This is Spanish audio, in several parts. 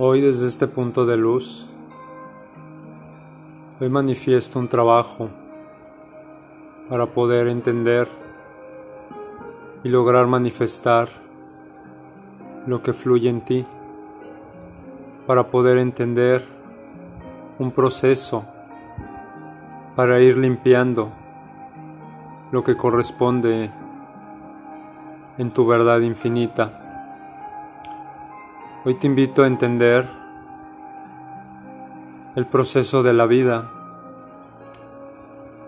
Hoy desde este punto de luz, hoy manifiesto un trabajo para poder entender y lograr manifestar lo que fluye en ti, para poder entender un proceso para ir limpiando lo que corresponde en tu verdad infinita. Hoy te invito a entender el proceso de la vida,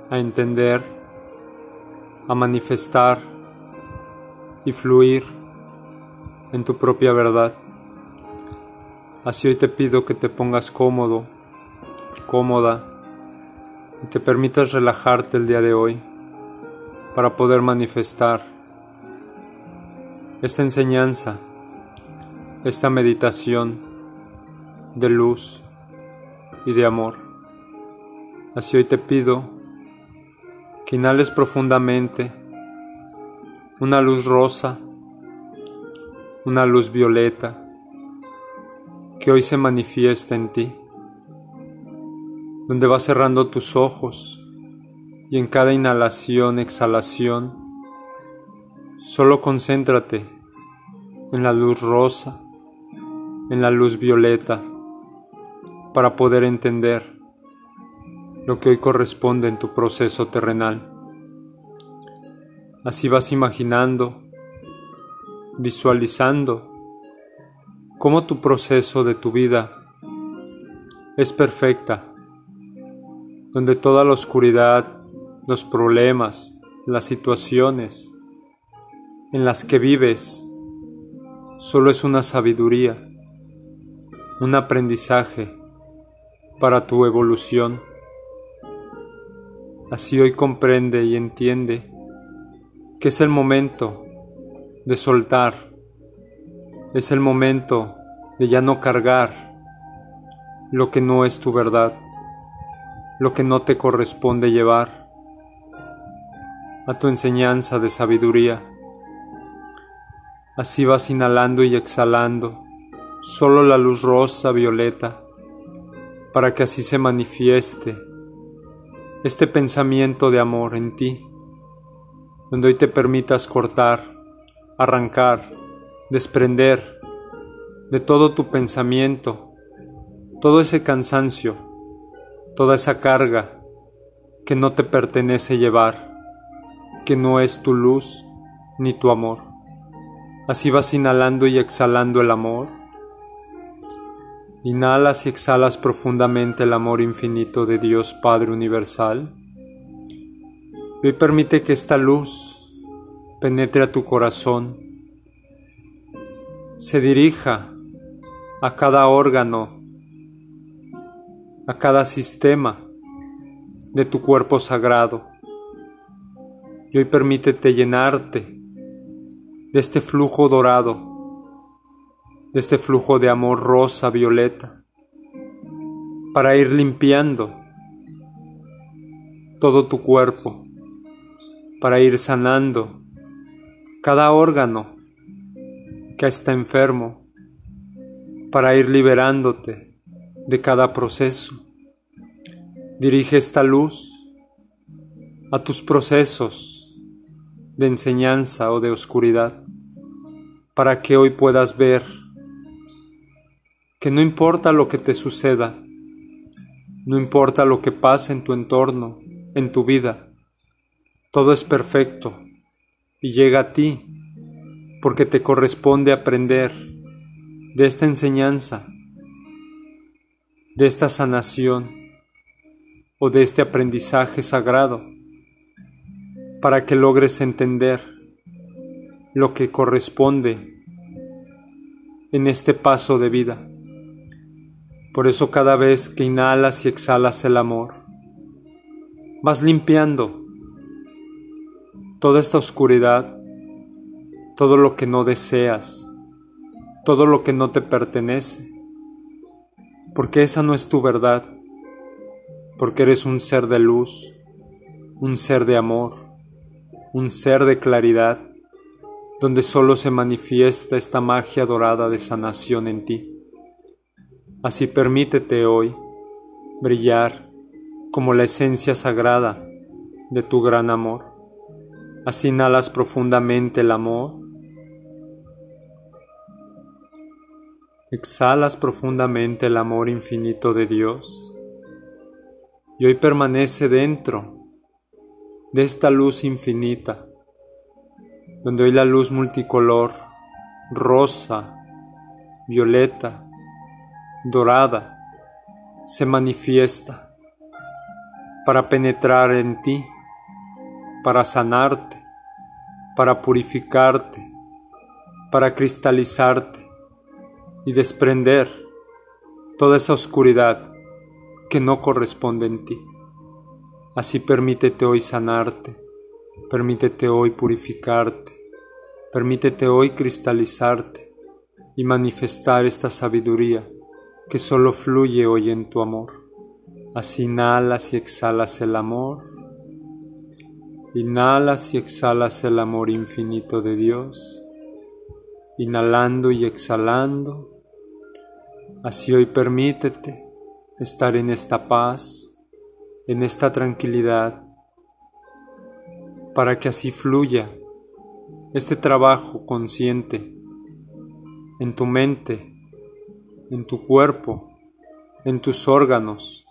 a entender, a manifestar y fluir en tu propia verdad. Así hoy te pido que te pongas cómodo, cómoda y te permitas relajarte el día de hoy para poder manifestar esta enseñanza esta meditación de luz y de amor. Así hoy te pido que inhales profundamente una luz rosa, una luz violeta, que hoy se manifiesta en ti, donde vas cerrando tus ojos y en cada inhalación, exhalación, solo concéntrate en la luz rosa en la luz violeta para poder entender lo que hoy corresponde en tu proceso terrenal. Así vas imaginando, visualizando cómo tu proceso de tu vida es perfecta, donde toda la oscuridad, los problemas, las situaciones en las que vives solo es una sabiduría un aprendizaje para tu evolución. Así hoy comprende y entiende que es el momento de soltar, es el momento de ya no cargar lo que no es tu verdad, lo que no te corresponde llevar a tu enseñanza de sabiduría. Así vas inhalando y exhalando solo la luz rosa violeta, para que así se manifieste este pensamiento de amor en ti, donde hoy te permitas cortar, arrancar, desprender de todo tu pensamiento, todo ese cansancio, toda esa carga que no te pertenece llevar, que no es tu luz ni tu amor. Así vas inhalando y exhalando el amor Inhalas y exhalas profundamente el amor infinito de Dios Padre Universal. Hoy permite que esta luz penetre a tu corazón, se dirija a cada órgano, a cada sistema de tu cuerpo sagrado. Y hoy permítete llenarte de este flujo dorado de este flujo de amor rosa violeta para ir limpiando todo tu cuerpo, para ir sanando cada órgano que está enfermo, para ir liberándote de cada proceso. Dirige esta luz a tus procesos de enseñanza o de oscuridad, para que hoy puedas ver que no importa lo que te suceda, no importa lo que pase en tu entorno, en tu vida, todo es perfecto y llega a ti porque te corresponde aprender de esta enseñanza, de esta sanación o de este aprendizaje sagrado para que logres entender lo que corresponde en este paso de vida. Por eso cada vez que inhalas y exhalas el amor, vas limpiando toda esta oscuridad, todo lo que no deseas, todo lo que no te pertenece, porque esa no es tu verdad, porque eres un ser de luz, un ser de amor, un ser de claridad, donde solo se manifiesta esta magia dorada de sanación en ti. Así permítete hoy brillar como la esencia sagrada de tu gran amor. Así inhalas profundamente el amor. Exhalas profundamente el amor infinito de Dios. Y hoy permanece dentro de esta luz infinita, donde hoy la luz multicolor, rosa, violeta, dorada, se manifiesta para penetrar en ti, para sanarte, para purificarte, para cristalizarte y desprender toda esa oscuridad que no corresponde en ti. Así permítete hoy sanarte, permítete hoy purificarte, permítete hoy cristalizarte y manifestar esta sabiduría que solo fluye hoy en tu amor. Así inhalas y exhalas el amor, inhalas y exhalas el amor infinito de Dios, inhalando y exhalando. Así hoy permítete estar en esta paz, en esta tranquilidad para que así fluya este trabajo consciente en tu mente, en tu cuerpo, en tus órganos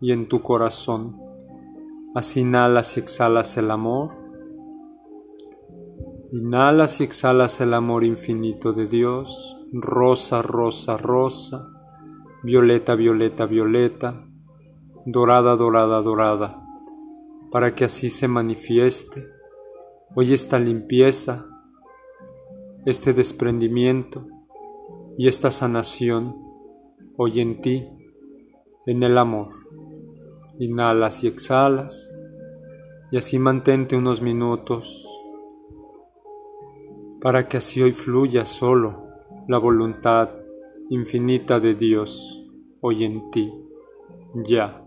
y en tu corazón. Así inhalas y exhalas el amor. Inhalas y exhalas el amor infinito de Dios, rosa, rosa, rosa, violeta, violeta, violeta, dorada, dorada, dorada, para que así se manifieste. Hoy esta limpieza, este desprendimiento y esta sanación hoy en ti, en el amor. Inhalas y exhalas y así mantente unos minutos para que así hoy fluya solo la voluntad infinita de Dios hoy en ti, ya.